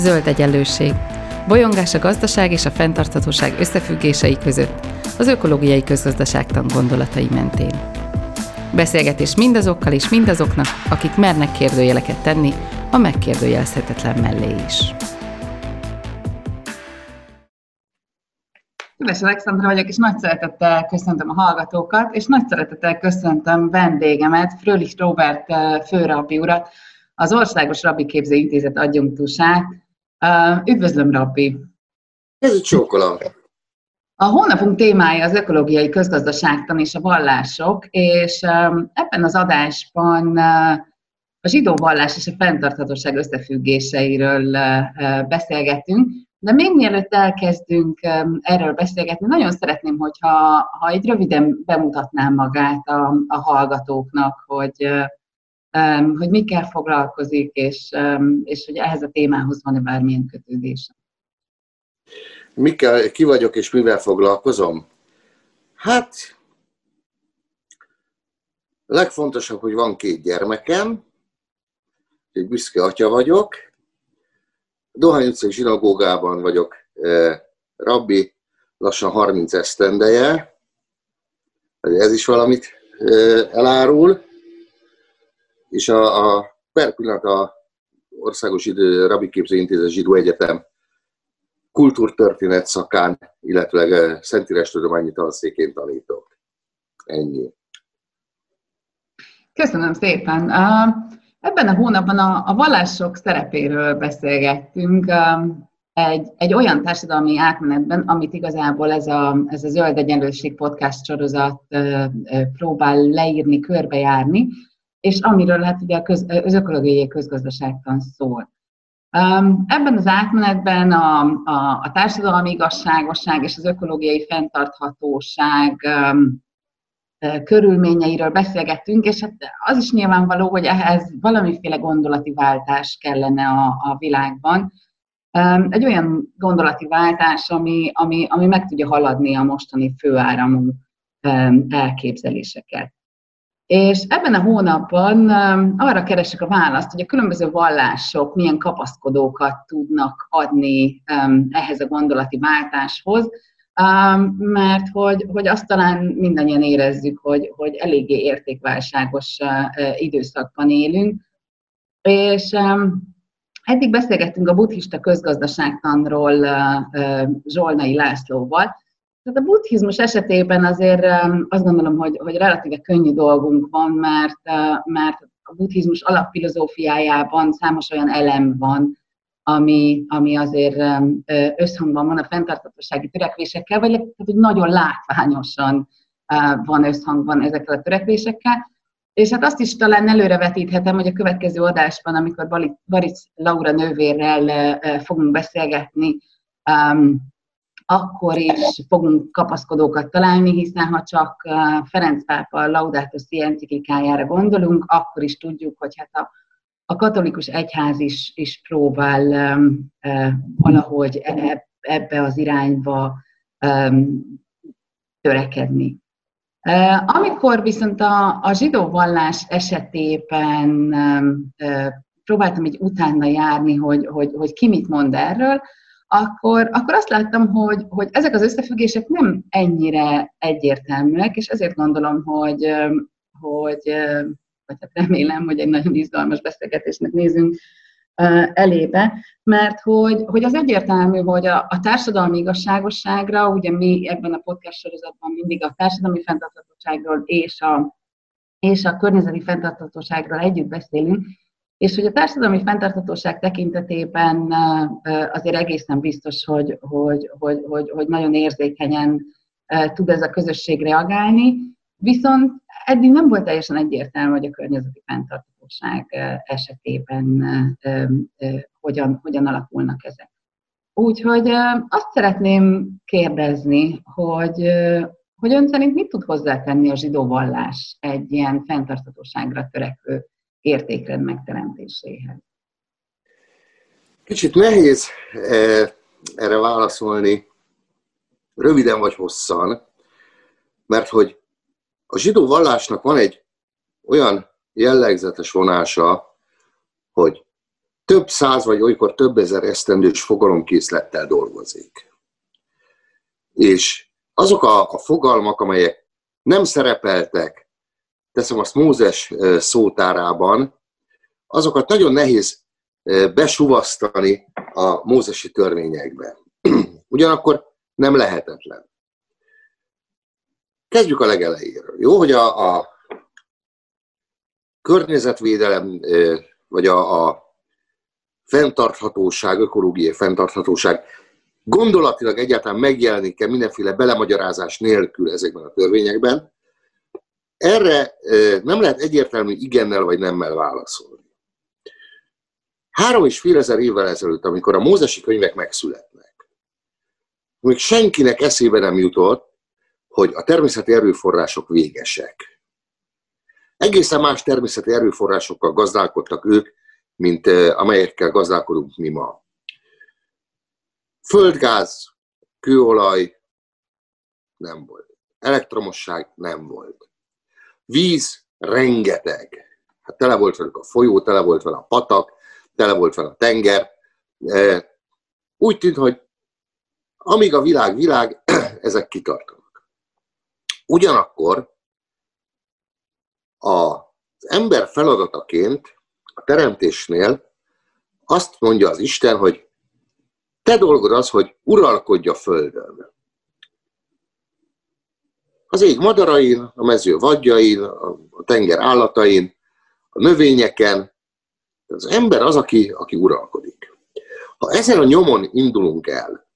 Zöld egyenlőség. Bolyongás a gazdaság és a fenntarthatóság összefüggései között, az ökológiai közgazdaságtan gondolatai mentén. Beszélgetés mindazokkal és mindazoknak, akik mernek kérdőjeleket tenni, a megkérdőjelezhetetlen mellé is. Kedves Alexandra vagyok, és nagy szeretettel köszöntöm a hallgatókat, és nagy szeretettel köszöntöm vendégemet, Frölich Robert főrabbi urat, az Országos Rabbi Képző Intézet adjunktusát. Üdvözlöm, Rabbi! Ez csókolom! A hónapunk témája az ökológiai közgazdaságtan és a vallások, és ebben az adásban a zsidó vallás és a fenntarthatóság összefüggéseiről beszélgetünk, de még mielőtt elkezdünk erről beszélgetni, nagyon szeretném, hogyha ha egy röviden bemutatnám magát a, a hallgatóknak, hogy, hogy mikkel foglalkozik, és, és hogy ehhez a témához van-e bármilyen kötődése. Mikkel, ki vagyok és mivel foglalkozom? Hát, legfontosabb, hogy van két gyermekem, egy büszke atya vagyok, Dohány utcai zsinagógában vagyok eh, rabbi, lassan 30 esztendeje, ez is valamit eh, elárul, és a, a per pillanat a Országos Rabbi Képző Intézet Zsidó Egyetem kultúrtörténet szakán, illetve Szentírás Tudományi Tanszékén tanítok. Ennyi. Köszönöm szépen. Ebben a hónapban a, a vallások szerepéről beszélgettünk egy, egy olyan társadalmi átmenetben, amit igazából ez a, ez a Zöld Egyenlőség podcast sorozat próbál leírni, körbejárni, és amiről hát ugye a köz, az ökológiai közgazdaságtan szól. Ebben az átmenetben a, a, a társadalmi igazságosság és az ökológiai fenntarthatóság körülményeiről beszélgettünk, és hát az is nyilvánvaló, hogy ehhez valamiféle gondolati váltás kellene a, a világban. Egy olyan gondolati váltás, ami, ami, ami meg tudja haladni a mostani főáramú elképzeléseket. És ebben a hónapban arra keresek a választ, hogy a különböző vallások milyen kapaszkodókat tudnak adni ehhez a gondolati váltáshoz, mert hogy, hogy azt talán mindannyian érezzük, hogy, hogy eléggé értékválságos időszakban élünk. És eddig beszélgettünk a buddhista közgazdaságtanról Zsolnai Lászlóval, tehát a buddhizmus esetében azért azt gondolom, hogy, hogy relatíve könnyű dolgunk van, mert, mert a buddhizmus alapfilozófiájában számos olyan elem van, ami, ami azért összhangban van a fenntarthatósági törekvésekkel, vagy tehát, hogy nagyon látványosan van összhangban ezekkel a törekvésekkel. És hát azt is talán előrevetíthetem, hogy a következő adásban, amikor Baric Laura nővérrel fogunk beszélgetni, akkor is fogunk kapaszkodókat találni, hiszen ha csak Ferenc pápa Laudato Si enciklikájára gondolunk, akkor is tudjuk, hogy hát a a katolikus egyház is, is próbál um, uh, valahogy e, ebbe az irányba um, törekedni. Uh, amikor viszont a, a zsidó vallás esetében uh, próbáltam így utána járni, hogy, hogy, hogy ki mit mond erről, akkor, akkor azt láttam, hogy, hogy ezek az összefüggések nem ennyire egyértelműek, és ezért gondolom, hogy, hogy vagy hát remélem, hogy egy nagyon izgalmas beszélgetésnek nézünk elébe, mert hogy, hogy az egyértelmű, hogy a, a társadalmi igazságosságra, ugye mi ebben a podcast sorozatban mindig a társadalmi fenntarthatóságról és a, és a környezeti fenntarthatóságról együtt beszélünk, és hogy a társadalmi fenntarthatóság tekintetében azért egészen biztos, hogy, hogy, hogy, hogy, hogy nagyon érzékenyen tud ez a közösség reagálni, viszont eddig nem volt teljesen egyértelmű, hogy a környezeti fenntarthatóság esetében hogyan, hogyan alakulnak ezek. Úgyhogy azt szeretném kérdezni, hogy, hogy ön szerint mit tud hozzátenni a zsidó vallás egy ilyen fenntarthatóságra törekvő értékrend megteremtéséhez? Kicsit nehéz erre válaszolni, röviden vagy hosszan, mert hogy a zsidó vallásnak van egy olyan jellegzetes vonása, hogy több száz vagy olykor több ezer esztendős fogalomkészlettel dolgozik. És azok a, a fogalmak, amelyek nem szerepeltek, teszem azt Mózes szótárában, azokat nagyon nehéz besuvasztani a mózesi törvényekbe. Ugyanakkor nem lehetetlen. Kezdjük a legelejéről. Jó, hogy a, a környezetvédelem, vagy a, a fenntarthatóság, ökológiai fenntarthatóság gondolatilag egyáltalán megjelenik-e mindenféle belemagyarázás nélkül ezekben a törvényekben, erre nem lehet egyértelmű igennel vagy nemmel válaszolni. Három és fél ezer évvel ezelőtt, amikor a mózesi könyvek megszületnek, még senkinek eszébe nem jutott, hogy a természeti erőforrások végesek. Egészen más természeti erőforrásokkal gazdálkodtak ők, mint amelyekkel gazdálkodunk mi ma. Földgáz, kőolaj nem volt. Elektromosság nem volt. Víz rengeteg. Hát tele volt velük a folyó, tele volt vele a patak, tele volt vele a tenger. Úgy tűnt, hogy amíg a világ világ, ezek kitartanak. Ugyanakkor az ember feladataként a teremtésnél azt mondja az Isten, hogy te dolgod az, hogy uralkodj a földön. Az ég madarain, a mező vadjain, a tenger állatain, a növényeken. Az ember az, aki, aki uralkodik. Ha ezen a nyomon indulunk el,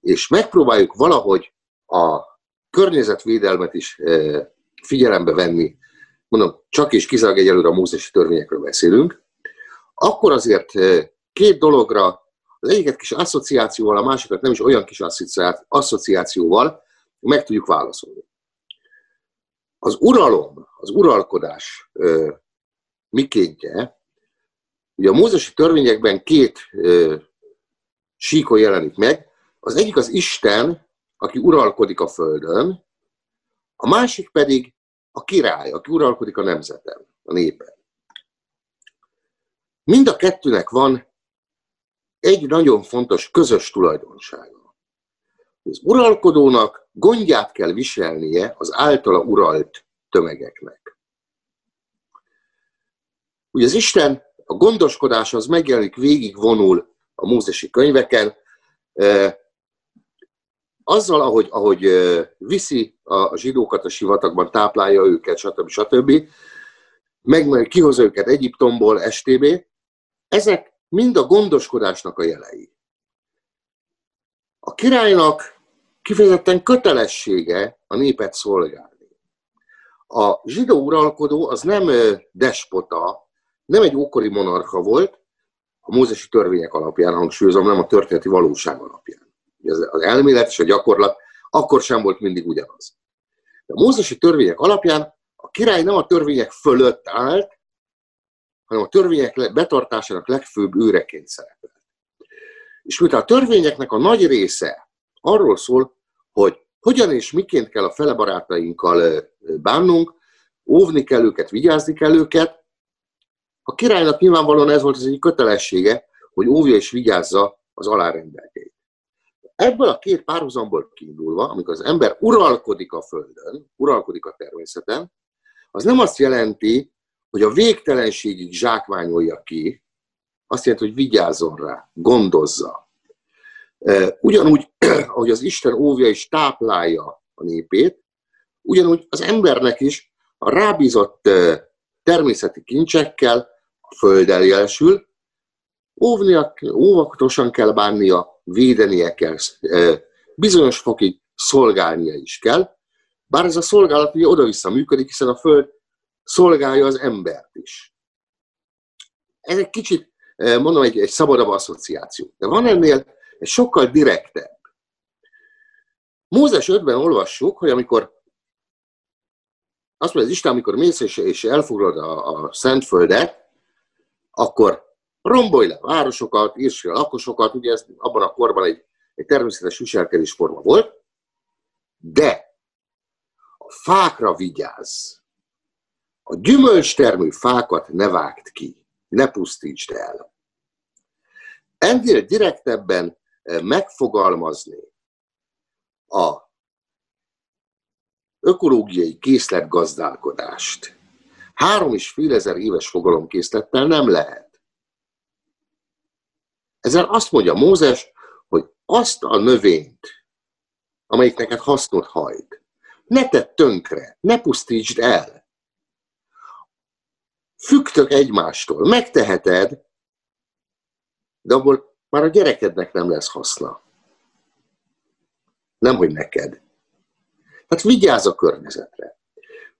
és megpróbáljuk valahogy a környezetvédelmet is eh, figyelembe venni, mondom, csak és kizárólag egyelőre a mózesi törvényekről beszélünk, akkor azért eh, két dologra az egyiket kis asszociációval, a másikat nem is olyan kis asszociációval meg tudjuk válaszolni. Az uralom, az uralkodás ö, mikéntje, ugye a mózesi törvényekben két ö, síkon jelenik meg. Az egyik az Isten, aki uralkodik a földön, a másik pedig a király, aki uralkodik a nemzeten, a népen. Mind a kettőnek van egy nagyon fontos közös tulajdonsága. Az uralkodónak gondját kell viselnie az általa uralt tömegeknek. Ugye az Isten a gondoskodás az megjelenik végig vonul a mózesi könyveken, azzal, ahogy, ahogy viszi a zsidókat a sivatagban, táplálja őket, stb. stb., meg kihozza őket Egyiptomból, STB, ezek mind a gondoskodásnak a jelei. A királynak kifejezetten kötelessége a népet szolgálni. A zsidó uralkodó az nem despota, nem egy ókori monarcha volt, a mózesi törvények alapján, hangsúlyozom, nem a történeti valóság alapján. Az elmélet és a gyakorlat akkor sem volt mindig ugyanaz. De a mózesi törvények alapján a király nem a törvények fölött állt, hanem a törvények betartásának legfőbb őreként szerepel. És miután a törvényeknek a nagy része arról szól, hogy hogyan és miként kell a fele barátainkkal bánnunk, óvni kell őket, vigyázni kell őket, a királynak nyilvánvalóan ez volt az egyik kötelessége, hogy óvja és vigyázza az alárendeltjeit. Ebből a két párhuzamból kiindulva, amikor az ember uralkodik a földön, uralkodik a természeten, az nem azt jelenti, hogy a végtelenségig zsákmányolja ki, azt jelenti, hogy vigyázzon rá, gondozza. Ugyanúgy, ahogy az Isten óvja és táplálja a népét, ugyanúgy az embernek is a rábízott természeti kincsekkel, a földdel jelsül, óvnia, óvatosan kell bánnia, védenie kell, bizonyos fokig szolgálnia is kell, bár ez a szolgálat ugye oda-vissza működik, hiszen a föld szolgálja az embert is. Ez egy kicsit, mondom, egy, egy szabadabb asszociáció. De van ennél egy sokkal direktebb. Mózes 5-ben olvassuk, hogy amikor azt mondja az Isten, amikor mész és, és elfoglalod a, a Szentföldet, akkor rombolj le városokat, írsz a lakosokat, ugye ez abban a korban egy, egy természetes viselkedésforma volt, de a fákra vigyázz. A gyümölcstermő fákat ne vágd ki, ne pusztítsd el. ennél direktebben megfogalmazni a ökológiai készletgazdálkodást három és fél ezer éves fogalomkészlettel nem lehet. Ezzel azt mondja Mózes, hogy azt a növényt, amelyik neked hasznot hajt, ne tedd tönkre, ne pusztítsd el. Fügtök egymástól, megteheted, de abból már a gyerekednek nem lesz haszna. Nemhogy neked. Hát vigyázz a környezetre.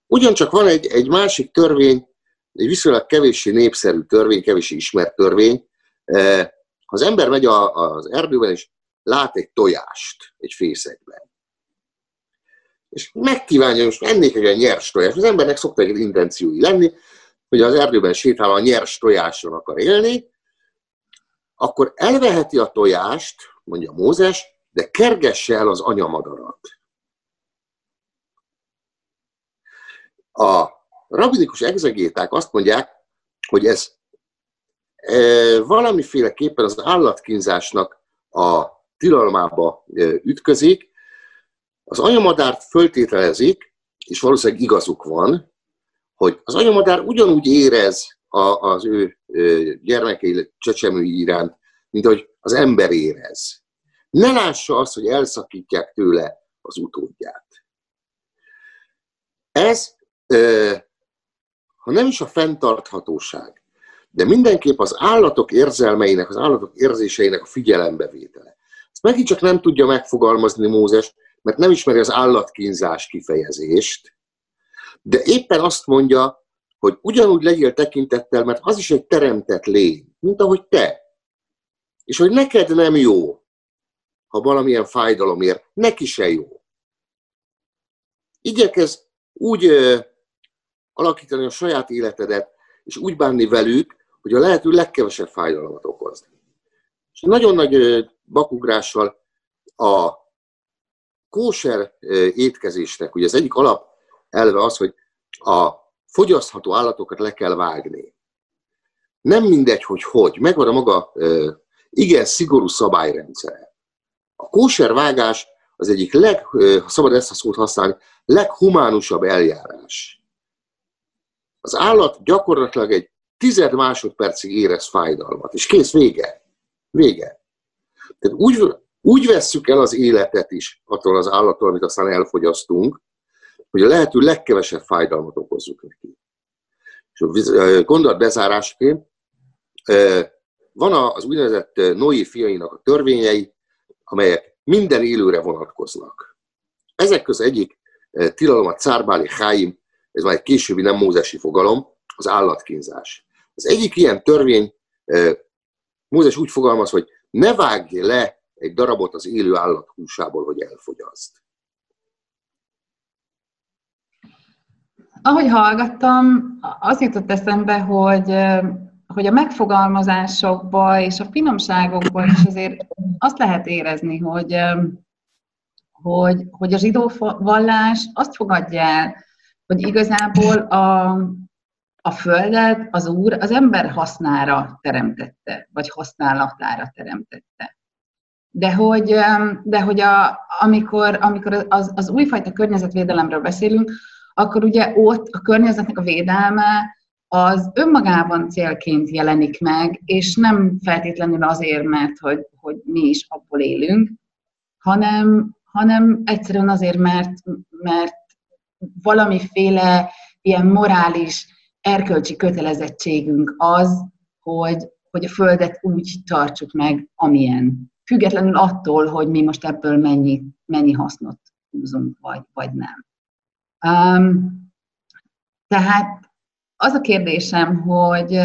Ugyancsak van egy, egy másik törvény, egy viszonylag kevéssé népszerű törvény, kevéssé ismert törvény. Ha az ember megy az erdőben, és lát egy tojást egy fészekben, és megkívánja, most ennék egy nyers tojást. Az embernek szokta egy intenciói lenni, hogy az erdőben sétál a nyers tojáson akar élni, akkor elveheti a tojást, mondja Mózes, de kergesse el az anyamadarat. A rabinikus egzegéták azt mondják, hogy ez e, valamiféleképpen az állatkínzásnak a tilalmába e, ütközik. Az anyamadárt föltételezik, és valószínűleg igazuk van, hogy az anyamadár ugyanúgy érez a, az ő gyermekei csecsemői iránt, mint ahogy az ember érez. Ne lássa azt, hogy elszakítják tőle az utódját. Ez ha nem is a fenntarthatóság, de mindenképp az állatok érzelmeinek, az állatok érzéseinek a figyelembevétele. Ezt megint csak nem tudja megfogalmazni Mózes, mert nem ismeri az állatkínzás kifejezést, de éppen azt mondja, hogy ugyanúgy legyél tekintettel, mert az is egy teremtett lény, mint ahogy te. És hogy neked nem jó, ha valamilyen fájdalom ér, neki se jó. Igyekez úgy alakítani a saját életedet, és úgy bánni velük, hogy a lehető legkevesebb fájdalmat okozni. És nagyon nagy bakugrással a kóser étkezésnek, ugye az egyik alap elve az, hogy a fogyasztható állatokat le kell vágni. Nem mindegy, hogy hogy, megvan a maga igen szigorú szabályrendszere. A kóser vágás az egyik leg, ha szabad ezt a szót használni, leghumánusabb eljárás az állat gyakorlatilag egy tized másodpercig érez fájdalmat, és kész, vége. Vége. Tehát úgy, úgy vesszük el az életet is attól az állattól, amit aztán elfogyasztunk, hogy a lehető legkevesebb fájdalmat okozzuk neki. És a gondolat bezárásként van az úgynevezett Noé fiainak a törvényei, amelyek minden élőre vonatkoznak. Ezek között egyik tilalom a Cárbáli Háim ez már egy későbbi nem mózesi fogalom, az állatkínzás. Az egyik ilyen törvény, Mózes úgy fogalmaz, hogy ne vágj le egy darabot az élő állat húsából, hogy elfogyaszt. Ahogy hallgattam, az jutott eszembe, hogy, hogy a megfogalmazásokba és a finomságokba is azért azt lehet érezni, hogy, hogy, hogy a zsidó vallás azt fogadja el, hogy igazából a, a Földet az Úr az ember hasznára teremtette, vagy használatára teremtette. De hogy, de hogy a, amikor, amikor az, az újfajta környezetvédelemről beszélünk, akkor ugye ott a környezetnek a védelme az önmagában célként jelenik meg, és nem feltétlenül azért, mert hogy, hogy mi is abból élünk, hanem, hanem egyszerűen azért, mert, mert valamiféle ilyen morális, erkölcsi kötelezettségünk az, hogy, hogy a Földet úgy tartsuk meg, amilyen. Függetlenül attól, hogy mi most ebből mennyi, mennyi hasznot húzunk, vagy, vagy nem. Um, tehát az a kérdésem, hogy,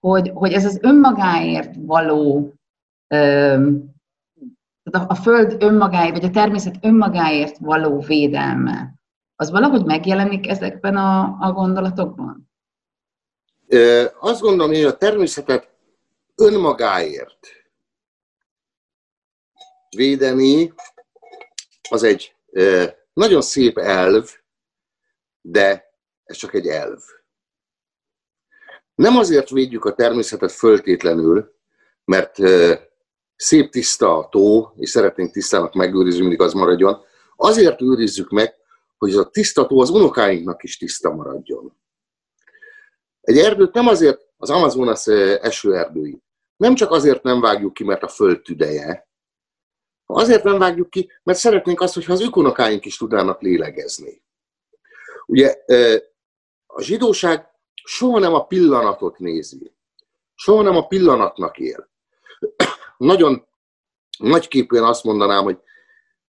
hogy, hogy ez az önmagáért való, a Föld önmagáért, vagy a természet önmagáért való védelme, az valahogy megjelenik ezekben a, a gondolatokban? Azt gondolom, hogy a természetet önmagáért védeni, az egy nagyon szép elv, de ez csak egy elv. Nem azért védjük a természetet föltétlenül, mert szép tiszta a tó, és szeretnénk tisztának megőrizni, mindig az maradjon. Azért őrizzük meg, hogy az a tiszta tó az unokáinknak is tiszta maradjon. Egy erdőt nem azért az Amazonas esőerdői, nem csak azért nem vágjuk ki, mert a föld tüdeje, azért nem vágjuk ki, mert szeretnénk azt, hogyha az ükunokáink is tudnának lélegezni. Ugye a zsidóság soha nem a pillanatot nézi, soha nem a pillanatnak él. Nagyon nagyképűen azt mondanám, hogy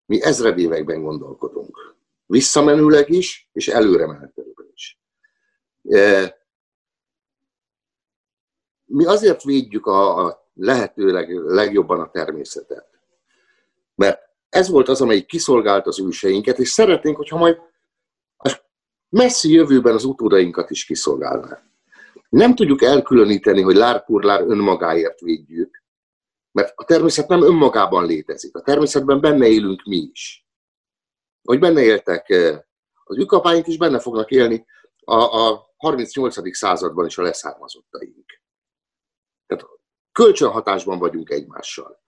mi ezredévekben gondolkodunk. Visszamenőleg is, és előre mehetőleg is. Mi azért védjük a, a lehetőleg legjobban a természetet, mert ez volt az, amelyik kiszolgált az őseinket, és szeretnénk, hogyha majd a messzi jövőben az utódainkat is kiszolgálná. Nem tudjuk elkülöníteni, hogy lárpurlár önmagáért védjük, mert a természet nem önmagában létezik. A természetben benne élünk mi is. Hogy benne éltek eh, az ükapáink is, benne fognak élni a, a 38. században is a leszármazottaink. Tehát kölcsönhatásban vagyunk egymással.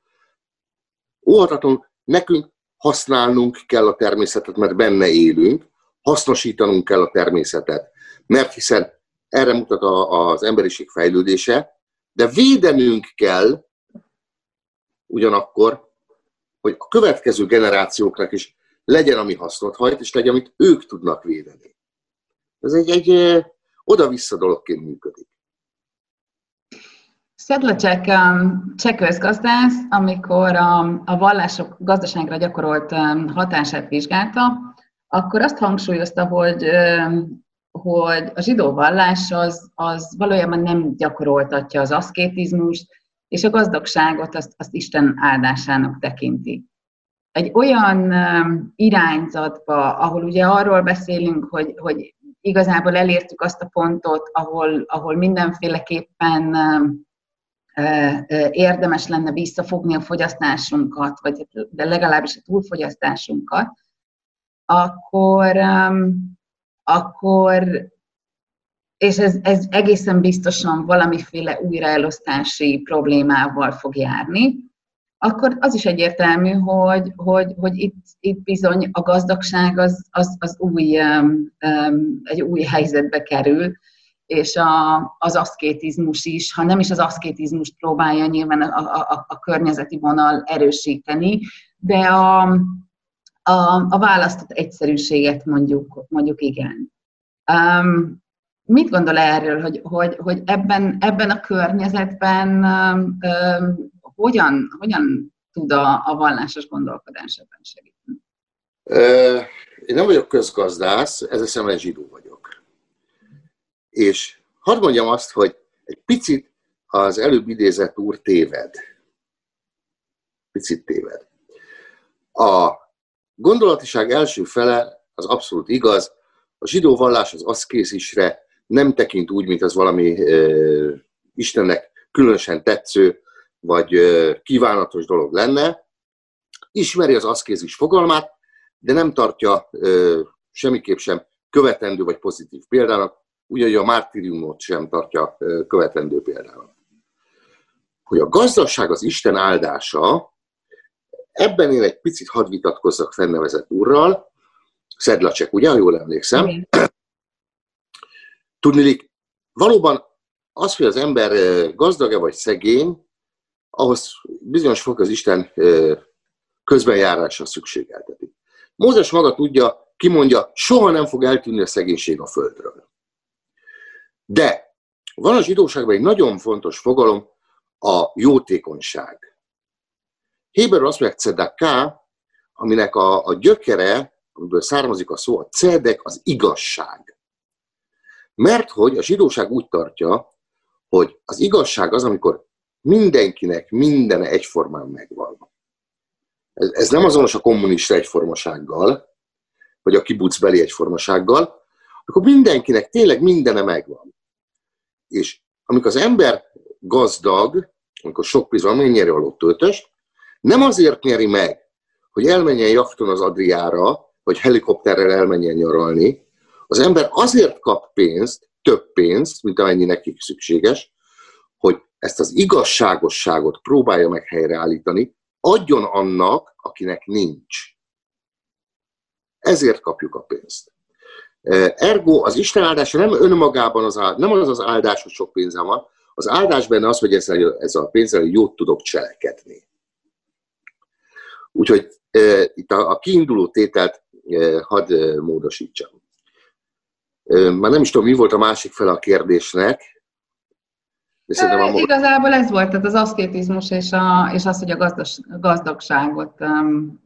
Óhatatlan, nekünk használnunk kell a természetet, mert benne élünk, hasznosítanunk kell a természetet, mert hiszen erre mutat a, az emberiség fejlődése, de védenünk kell ugyanakkor, hogy a következő generációknak is legyen, ami hasznot hajt, és legyen, amit ők tudnak védeni. Ez egy, egy oda-vissza dologként működik. Szedlacsek um, cseh amikor a, a vallások gazdaságra gyakorolt um, hatását vizsgálta, akkor azt hangsúlyozta, hogy, um, hogy a zsidó vallás az, az valójában nem gyakoroltatja az aszkétizmust, és a gazdagságot azt, azt Isten áldásának tekinti. Egy olyan irányzatba, ahol ugye arról beszélünk, hogy, hogy igazából elértük azt a pontot, ahol, ahol mindenféleképpen érdemes lenne visszafogni a fogyasztásunkat, vagy de legalábbis a túlfogyasztásunkat, akkor, akkor és ez, ez egészen biztosan valamiféle újraelosztási problémával fog járni, akkor az is egyértelmű, hogy, hogy, hogy itt, itt bizony a gazdagság az, az, az új, um, egy új helyzetbe kerül, és a, az aszkétizmus is, ha nem is az aszkétizmust próbálja nyilván a, a, a környezeti vonal erősíteni, de a, a, a választott egyszerűséget mondjuk, mondjuk igen. Um, mit gondol erről, hogy, hogy, hogy ebben, ebben a környezetben um, hogyan, hogyan tud a, a vallásos gondolkodás ebben segíteni? Én nem vagyok közgazdász, ez eszemben zsidó vagyok. És hadd mondjam azt, hogy egy picit az előbb idézett úr téved. Picit téved. A gondolatiság első fele az abszolút igaz, a zsidó vallás az aszkézisre nem tekint úgy, mint az valami uh, Istennek különösen tetsző, vagy uh, kívánatos dolog lenne. Ismeri az aszkézis fogalmát, de nem tartja uh, semmiképp sem követendő vagy pozitív példának, ugyanígy a mártiriumot sem tartja követendő példának. Hogy a gazdaság az Isten áldása, ebben én egy picit hadd vitatkozzak fennevezett úrral, Szedlacsek, ugye, jól emlékszem? Igen. Tudnilik, valóban az, hogy az ember gazdag-e vagy szegény, ahhoz bizonyos fok az Isten közbenjárása szükségelteti. Mózes maga tudja, kimondja, soha nem fog eltűnni a szegénység a földről. De van a zsidóságban egy nagyon fontos fogalom, a jótékonyság. Héberül azt mondják cedaká, aminek a, a gyökere, amiből származik a szó, a cedek az igazság. Mert hogy a zsidóság úgy tartja, hogy az igazság az, amikor mindenkinek minden egyformán megvan. Ez, ez nem azonos a kommunista egyformasággal, vagy a kibucbeli egyformasággal, akkor mindenkinek tényleg mindene megvan. És amikor az ember gazdag, amikor sok pénz van, nyeri a lottótöst, nem azért nyeri meg, hogy elmenjen jachton az Adriára, vagy helikopterrel elmenjen nyaralni, az ember azért kap pénzt, több pénzt, mint amennyi nekik szükséges, hogy ezt az igazságosságot próbálja meg helyreállítani, adjon annak, akinek nincs. Ezért kapjuk a pénzt. Ergo az Isten áldása nem önmagában az áldás, nem az az áldás, hogy sok pénzem van, az áldás benne az, hogy ezzel, ezzel a pénzzel jót tudok cselekedni. Úgyhogy e, itt a, a kiinduló tételt e, hadd e, módosítsam. E, már nem is tudom, mi volt a másik fel a kérdésnek. De e, a... Igazából ez volt, tehát az aszkétizmus és, a, és az, hogy a gazdas, gazdagságot um,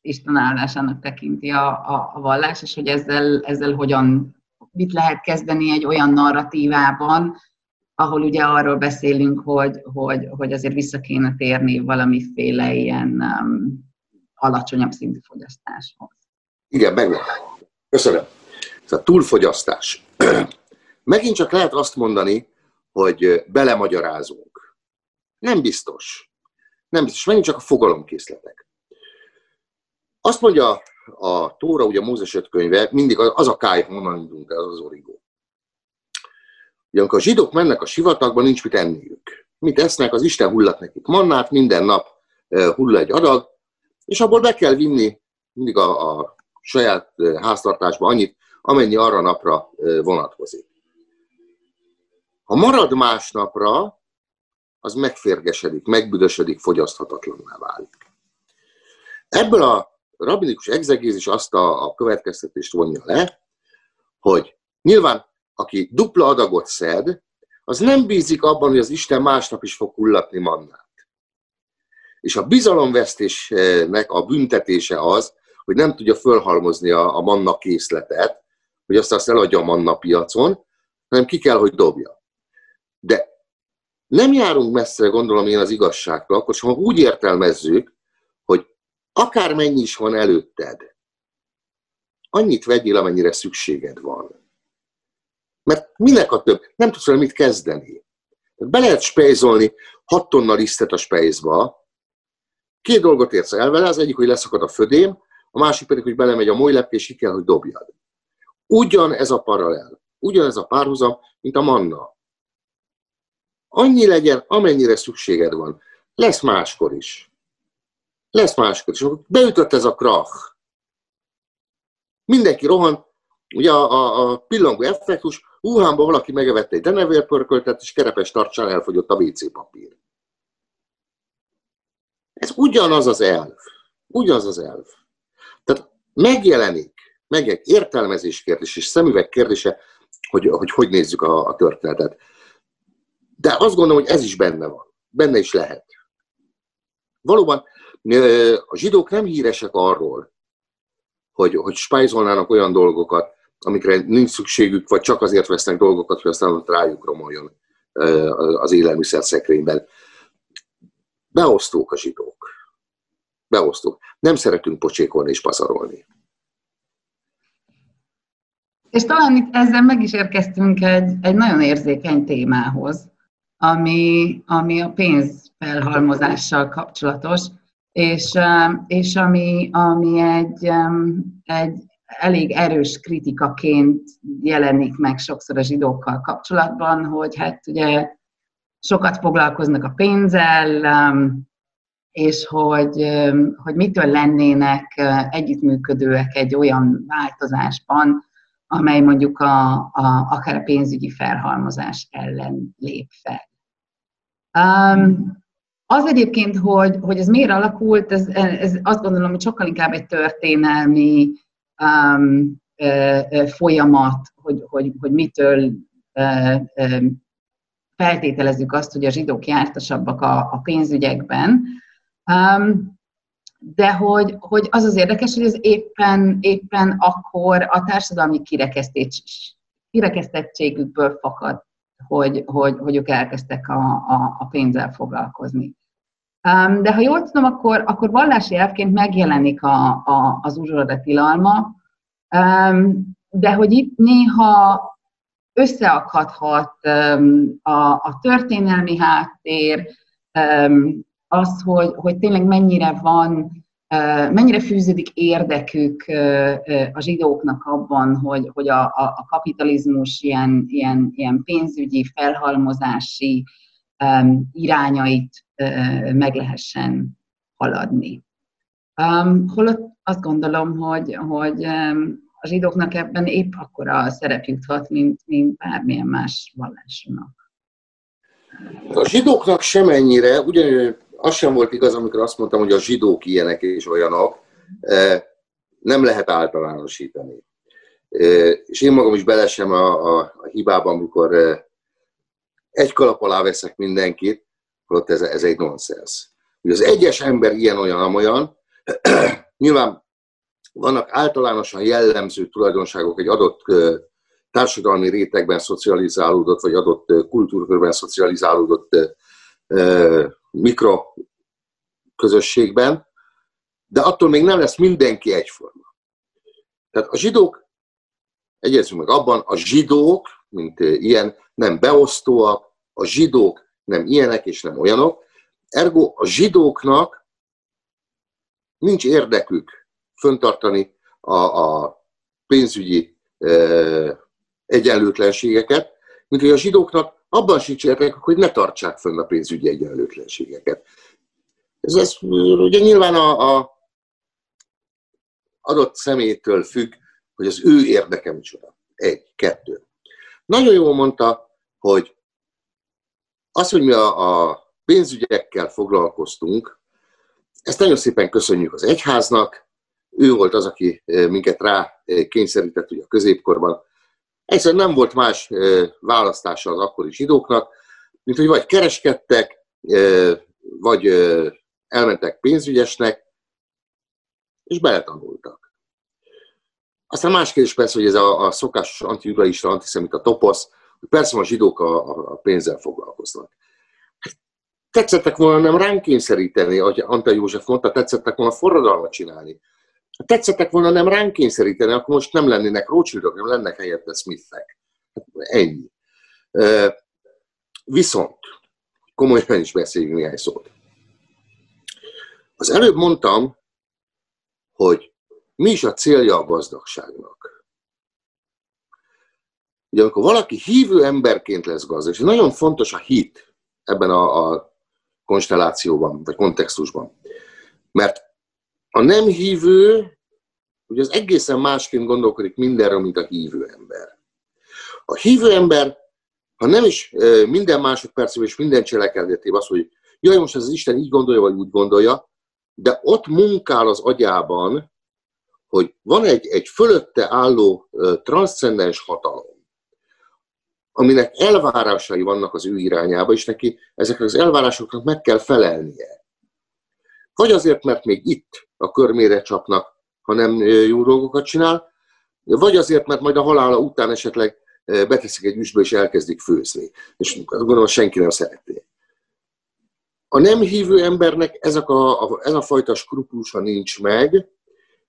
Isten áldásának tekinti a, a, a vallás, és hogy ezzel, ezzel hogyan, mit lehet kezdeni egy olyan narratívában, ahol ugye arról beszélünk, hogy, hogy, hogy azért vissza kéne térni valamiféle ilyen um, alacsonyabb szintű fogyasztáshoz. Igen, megvan. Köszönöm. Ez a túlfogyasztás. Megint csak lehet azt mondani, hogy belemagyarázunk. Nem biztos. Nem biztos. Megint csak a fogalomkészletek. Azt mondja a Tóra, ugye a Mózes öt könyve, mindig az a káj, honnan indulunk el, az az origó. Ugye amikor a zsidók mennek a sivatagba, nincs mit enniük. Mit esznek, az Isten hullat nekik mannát, minden nap hull egy adag, és abból be kell vinni mindig a, a saját háztartásba annyit, amennyi arra napra vonatkozik. Ha marad másnapra, az megférgesedik, megbüdösödik, fogyaszthatatlanná válik. Ebből a rabinikus exegézis azt a, a következtetést vonja le, hogy nyilván aki dupla adagot szed, az nem bízik abban, hogy az Isten másnap is fog hullatni mannát. És a bizalomvesztésnek a büntetése az, hogy nem tudja fölhalmozni a, a manna készletet, hogy azt azt eladja a manna piacon, hanem ki kell, hogy dobja. De nem járunk messze, gondolom én az igazságtól, akkor ha úgy értelmezzük, akármennyi is van előtted, annyit vegyél, amennyire szükséged van. Mert minek a több? Nem tudsz vele mit kezdeni. Be lehet spejzolni 6 tonna lisztet a spejzba, két dolgot érsz el vele, az egyik, hogy leszakad a födém, a másik pedig, hogy belemegy a molylepke, és ki kell, hogy dobjad. Ugyan ez a paralel, ugyan ez a párhuzam, mint a manna. Annyi legyen, amennyire szükséged van. Lesz máskor is. Lesz máskor is. Beütött ez a krach. Mindenki rohan, ugye a, a, a pillangó effektus, Wuhanban valaki megevette egy denevérpörköltet, és kerepes tartsán elfogyott a WC papír. Ez ugyanaz az elv. Ugyanaz az elv. Tehát megjelenik, meg egy értelmezés kérdés és szemüveg kérdése, hogy hogy, hogy nézzük a, a történetet. De azt gondolom, hogy ez is benne van. Benne is lehet. Valóban a zsidók nem híresek arról, hogy, hogy spájzolnának olyan dolgokat, amikre nincs szükségük, vagy csak azért vesznek dolgokat, hogy aztán ott rájuk romoljon az élelmiszer szekrényben. Beosztók a zsidók. Beosztók. Nem szeretünk pocsékolni és pazarolni. És talán itt ezzel meg is érkeztünk egy, egy nagyon érzékeny témához, ami, ami a pénzfelhalmozással kapcsolatos, és, és ami, ami egy, egy elég erős kritikaként jelenik meg sokszor a zsidókkal kapcsolatban, hogy hát ugye sokat foglalkoznak a pénzzel, um, és hogy, um, hogy mitől lennének uh, együttműködőek egy olyan változásban, amely mondjuk a, a, akár a pénzügyi felhalmozás ellen lép fel. Um, az egyébként, hogy, hogy ez miért alakult, ez, ez azt gondolom, hogy sokkal inkább egy történelmi um, folyamat, hogy, hogy, hogy mitől feltételezzük azt, hogy a zsidók jártasabbak a, a pénzügyekben. Um, de hogy, hogy az az érdekes, hogy ez éppen, éppen akkor a társadalmi kirekesztettségükből fakad, hogy, hogy, hogy ők elkezdtek a, a, a pénzzel foglalkozni. De ha jól tudom, akkor, akkor vallási elvként megjelenik a, a, az uzsorda tilalma, de hogy itt néha összeakadhat a, a történelmi háttér, az, hogy, hogy tényleg mennyire van, mennyire fűződik érdekük a zsidóknak abban, hogy, hogy a, a kapitalizmus ilyen, ilyen, ilyen pénzügyi, felhalmozási irányait meg lehessen haladni. Holott azt gondolom, hogy, hogy a zsidóknak ebben épp akkora szerep juthat, mint, mint bármilyen más vallásnak. A zsidóknak semennyire, ugyanúgy az sem volt igaz, amikor azt mondtam, hogy a zsidók ilyenek és olyanok, nem lehet általánosítani. És én magam is belesem a, a, a hibában, amikor egy kalap alá veszek mindenkit, holott ez, ez egy nonsens. Hogy az egyes ember ilyen-olyan, amolyan, nyilván vannak általánosan jellemző tulajdonságok egy adott társadalmi rétegben szocializálódott, vagy adott kultúrkörben szocializálódott mikro közösségben, de attól még nem lesz mindenki egyforma. Tehát a zsidók, egyezünk meg abban, a zsidók, mint ilyen, nem beosztóak, a zsidók nem ilyenek és nem olyanok, ergo a zsidóknak nincs érdekük föntartani a, a pénzügyi e, egyenlőtlenségeket, mint hogy a zsidóknak abban sincs érdekük, hogy ne tartsák fönn a pénzügyi egyenlőtlenségeket. Ez, ez ugye nyilván a, a adott személytől függ, hogy az ő érdeke micsoda. Egy, kettő. Nagyon jól mondta, hogy az, hogy mi a, a pénzügyekkel foglalkoztunk, ezt nagyon szépen köszönjük az egyháznak. Ő volt az, aki minket rá kényszerített ugye a középkorban. Egyszerűen nem volt más választása az akkori zsidóknak, mint hogy vagy kereskedtek, vagy elmentek pénzügyesnek, és beletanultak. Aztán más kérdés persze, hogy ez a, a szokásos antijudaista, antiszemita toposz, hogy persze a zsidók a, a pénzzel foglalkoznak. Tetszettek volna nem ránk kényszeríteni, ahogy Antal József mondta, tetszettek volna forradalmat csinálni. Tetszettek volna nem ránk kényszeríteni, akkor most nem lennének Rothschildok, nem lennek helyette Smithek. Hát ennyi. Viszont, komolyan is beszéljünk néhány szót. Az előbb mondtam, hogy mi is a célja a gazdagságnak. Ugye amikor valaki hívő emberként lesz gazdag, és nagyon fontos a hit ebben a, a konstellációban, vagy kontextusban. Mert a nem hívő, ugye az egészen másként gondolkodik mindenről, mint a hívő ember. A hívő ember, ha nem is minden másodpercben és minden cselekedetében az, hogy jaj, most ez az Isten így gondolja, vagy úgy gondolja, de ott munkál az agyában, hogy van egy, egy fölötte álló transzcendens hatalom, aminek elvárásai vannak az ő irányába, és neki ezeknek az elvárásoknak meg kell felelnie. Vagy azért, mert még itt a körmére csapnak, ha nem jó dolgokat csinál, vagy azért, mert majd a halála után esetleg beteszik egy üstbe és elkezdik főzni. És gondolom, senki nem szeretné. A nem hívő embernek ezek a, ez a fajta skrupulusa nincs meg,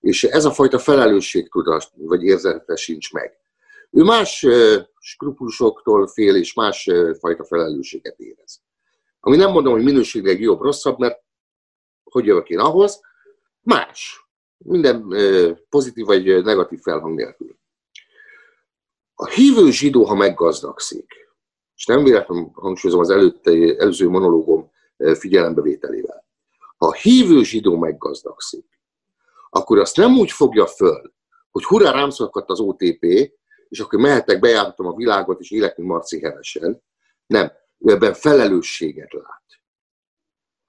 és ez a fajta felelősségtudat vagy érzete sincs meg. Ő más skrupulusoktól fél, és más fajta felelősséget érez. Ami nem mondom, hogy minőségileg jobb, rosszabb, mert hogy jövök én ahhoz, más. Minden pozitív vagy negatív felhang nélkül. A hívő zsidó, ha meggazdagszik, és nem véletlenül hangsúlyozom az előtte, előző monológom figyelembevételével, ha a hívő zsidó meggazdagszik, akkor azt nem úgy fogja föl, hogy hurrá rám az OTP, és akkor mehetek, bejárhatom a világot, és élek, mint Marci Hevesen. Nem, ő ebben felelősséget lát.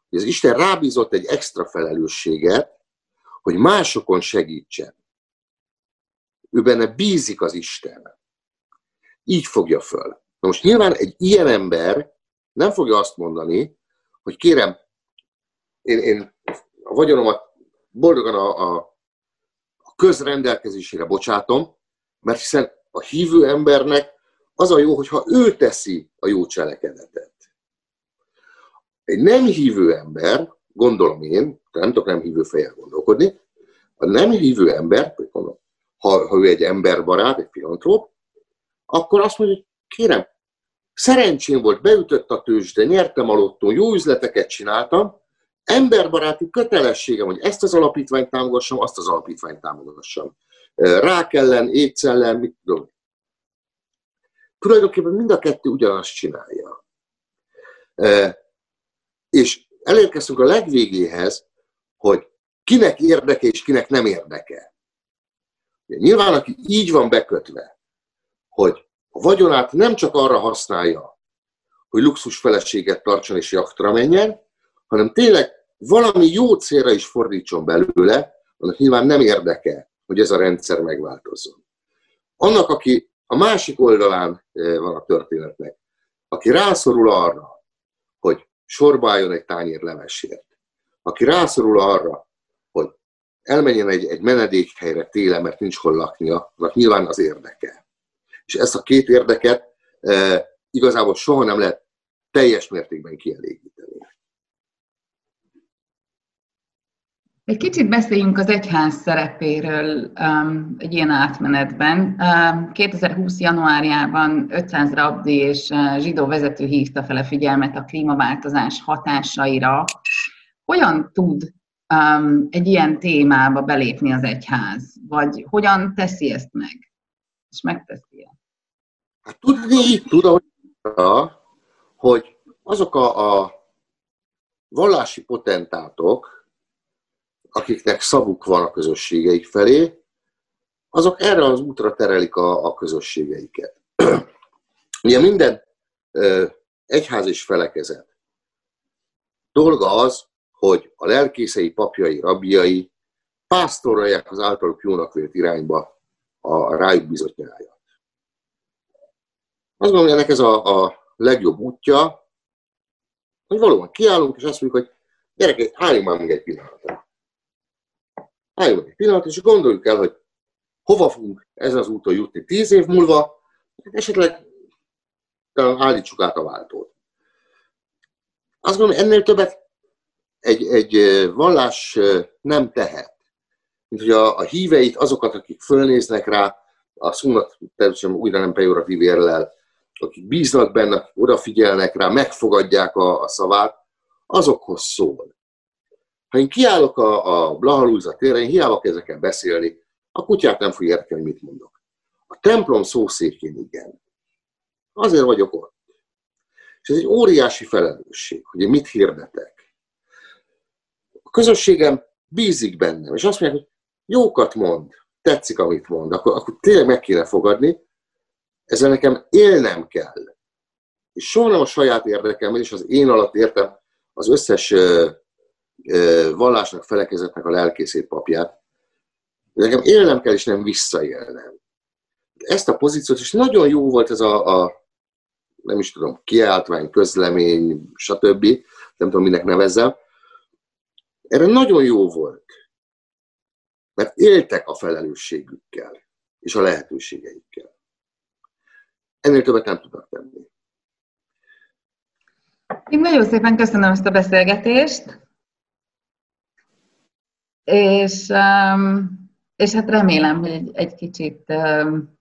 Az Isten rábízott egy extra felelősséget, hogy másokon segítsen. Ő benne bízik az Isten. Így fogja föl. Na most nyilván egy ilyen ember nem fogja azt mondani, hogy kérem, én, én a vagyonomat boldogan a, a, a közrendelkezésére bocsátom, mert hiszen a hívő embernek az a jó, hogyha ő teszi a jó cselekedetet. Egy nem hívő ember, gondolom én, nem tudok nem hívő fejjel gondolkodni, a nem hívő ember, ha, ha ő egy emberbarát, egy filantróp, akkor azt mondja, hogy kérem, szerencsém volt, beütött a tőzsde, nyertem a lottón, jó üzleteket csináltam, emberbaráti kötelességem, hogy ezt az alapítványt támogassam, azt az alapítványt támogassam rák ellen, éjsz ellen, mit tudom. Tulajdonképpen mind a kettő ugyanazt csinálja. És elérkeztünk a legvégéhez, hogy kinek érdeke és kinek nem érdeke. Nyilván, aki így van bekötve, hogy a vagyonát nem csak arra használja, hogy luxus feleséget tartson és jaktra menjen, hanem tényleg valami jó célra is fordítson belőle, annak nyilván nem érdeke, hogy ez a rendszer megváltozzon. Annak, aki a másik oldalán eh, van a történetnek, aki rászorul arra, hogy sorba álljon egy tányér levesért, aki rászorul arra, hogy elmenjen egy, egy menedékhelyre télen, mert nincs hol laknia, annak nyilván az érdeke. És ezt a két érdeket e, igazából soha nem lehet teljes mértékben kielégíteni. Egy kicsit beszéljünk az egyház szerepéről um, egy ilyen átmenetben. Um, 2020. januárjában 500 rabdi és uh, zsidó vezető hívta fel a figyelmet a klímaváltozás hatásaira. Hogyan tud um, egy ilyen témába belépni az egyház? Vagy hogyan teszi ezt meg? És megteszi -e? Hát tudni tud, hogy azok a, a vallási potentátok, akiknek szavuk van a közösségeik felé, azok erre az útra terelik a, a közösségeiket. Ugye minden egyház és felekezet dolga az, hogy a lelkészei, papjai, rabjai pásztorolják az általuk jónak vélt irányba a rájuk bizott nyájat. Azt gondolom, ennek ez a, a legjobb útja, hogy valóban kiállunk, és azt mondjuk, hogy gyerekek, álljunk már meg egy pillanatra álljunk egy pillanat, és gondoljuk el, hogy hova fogunk ezen az úton jutni tíz év múlva, esetleg talán állítsuk át a váltót. Azt gondolom, ennél többet egy, egy vallás nem tehet. Mint hogy a, a híveit, azokat, akik fölnéznek rá, a szónak természetesen újra nem pejoratív érlel, akik bíznak benne, akik odafigyelnek rá, megfogadják a, a szavát, azokhoz szól. Ha én kiállok a, a Blahalúza térre, én kezdek beszélni, a kutyát nem fog érteni, mit mondok. A templom szószékén igen. Azért vagyok ott. És ez egy óriási felelősség, hogy én mit hirdetek. A közösségem bízik bennem, és azt mondják, hogy jókat mond, tetszik, amit mond, akkor, akkor tényleg meg kéne fogadni, ezzel nekem élnem kell. És soha nem a saját érdekem, és az én alatt értem az összes vallásnak, felekezetnek a lelkészét papját, nekem élnem kell, és nem visszaélnem. Ezt a pozíciót, és nagyon jó volt ez a, a nem is tudom, kiáltvány, közlemény, stb. Nem tudom, minek nevezzem. Erre nagyon jó volt. Mert éltek a felelősségükkel és a lehetőségeikkel. Ennél többet nem tudnak tenni. Én nagyon szépen köszönöm ezt a beszélgetést és, um, és hát remélem, hogy egy, kicsit, um,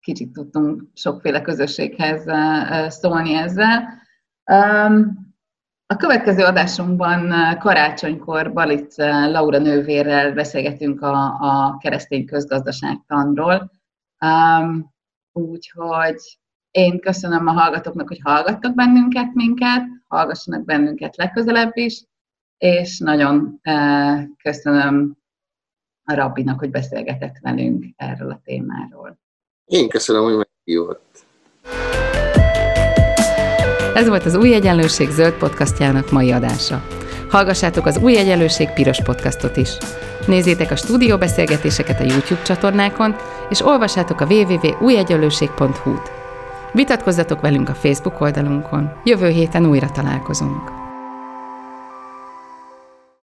kicsit tudtunk sokféle közösséghez uh, szólni ezzel. Um, a következő adásunkban uh, karácsonykor Balic uh, Laura nővérrel beszélgetünk a, a keresztény közgazdaságtanról. Um, úgyhogy én köszönöm a hallgatóknak, hogy hallgattak bennünket, minket, hallgassanak bennünket legközelebb is, és nagyon köszönöm a rabbinak, hogy beszélgetett velünk erről a témáról. Én köszönöm, hogy meghívott. Ez volt az Új Egyenlőség zöld podcastjának mai adása. Hallgassátok az Új Egyenlőség piros podcastot is. Nézzétek a stúdióbeszélgetéseket a YouTube csatornákon, és olvassátok a www.újegyenlőség.hu-t. Vitatkozzatok velünk a Facebook oldalunkon. Jövő héten újra találkozunk.